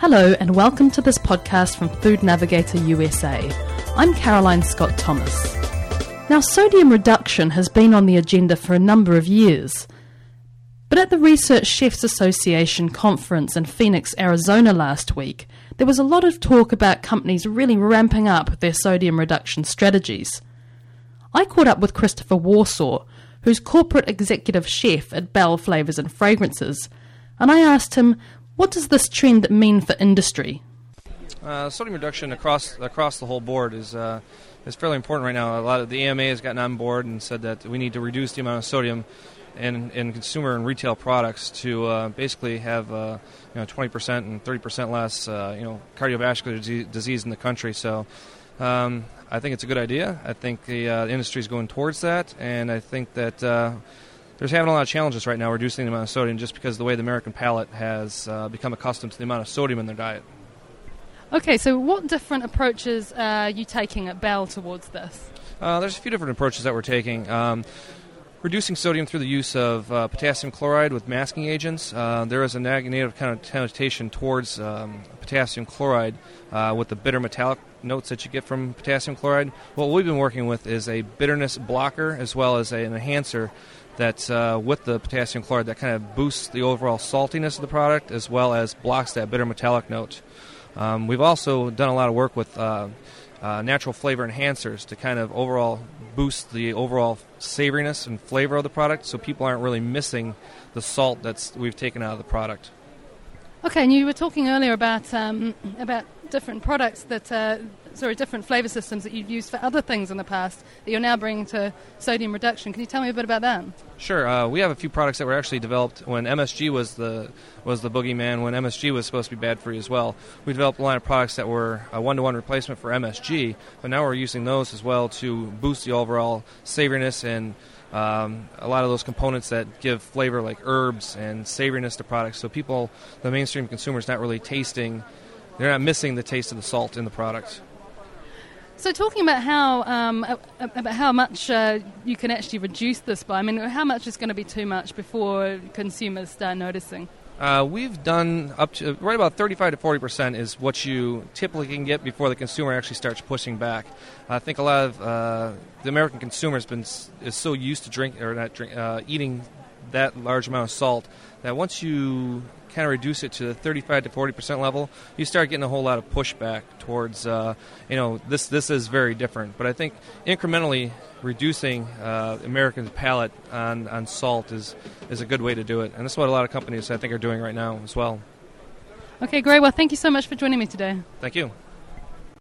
Hello, and welcome to this podcast from Food Navigator USA. I'm Caroline Scott Thomas. Now, sodium reduction has been on the agenda for a number of years. But at the Research Chefs Association conference in Phoenix, Arizona last week, there was a lot of talk about companies really ramping up their sodium reduction strategies. I caught up with Christopher Warsow, who's corporate executive chef at Bell Flavors and Fragrances, and I asked him what does this trend mean for industry? Uh, sodium reduction across across the whole board is uh, is fairly important right now. A lot of the AMA has gotten on board and said that we need to reduce the amount of sodium in, in consumer and retail products to uh, basically have uh, you know 20% and 30% less uh, you know cardiovascular disease in the country. So. Um, I think it's a good idea. I think the uh, industry is going towards that, and I think that there's having a lot of challenges right now reducing the amount of sodium just because the way the American palate has uh, become accustomed to the amount of sodium in their diet. Okay, so what different approaches are you taking at Bell towards this? Uh, there's a few different approaches that we're taking. Um, reducing sodium through the use of uh, potassium chloride with masking agents. Uh, there is a negative kind of connotation towards um, potassium chloride uh, with the bitter metallic notes that you get from potassium chloride. What we've been working with is a bitterness blocker as well as an enhancer that uh, with the potassium chloride that kind of boosts the overall saltiness of the product as well as blocks that bitter metallic note. Um, we've also done a lot of work with uh, natural flavor enhancers to kind of overall boost the overall savoriness and flavor of the product so people aren't really missing the salt that's we've taken out of the product. Okay, and you were talking earlier about um, about different products that uh, sorry, different flavor systems that you've used for other things in the past that you're now bringing to sodium reduction. Can you tell me a bit about that? Sure. Uh, we have a few products that were actually developed when MSG was the was the boogeyman. When MSG was supposed to be bad for you as well, we developed a line of products that were a one-to-one replacement for MSG. But now we're using those as well to boost the overall savoriness and um, a lot of those components that give flavor, like herbs and savoriness to products. So people, the mainstream consumer, is not really tasting. They're not missing the taste of the salt in the product. So, talking about how um, about how much uh, you can actually reduce this by, I mean, how much is going to be too much before consumers start noticing? Uh, we've done up to right about 35 to 40 percent is what you typically can get before the consumer actually starts pushing back. I think a lot of uh, the American consumer has been is so used to drink or not drink, uh, eating that large amount of salt that once you kind of reduce it to the 35 to 40 percent level, you start getting a whole lot of pushback towards, uh, you know, this this is very different. But I think incrementally reducing uh, Americans' palate on, on salt is is a good way to do it, and that's what a lot of companies I think are doing right now as well. Okay, great. Well, thank you so much for joining me today. Thank you.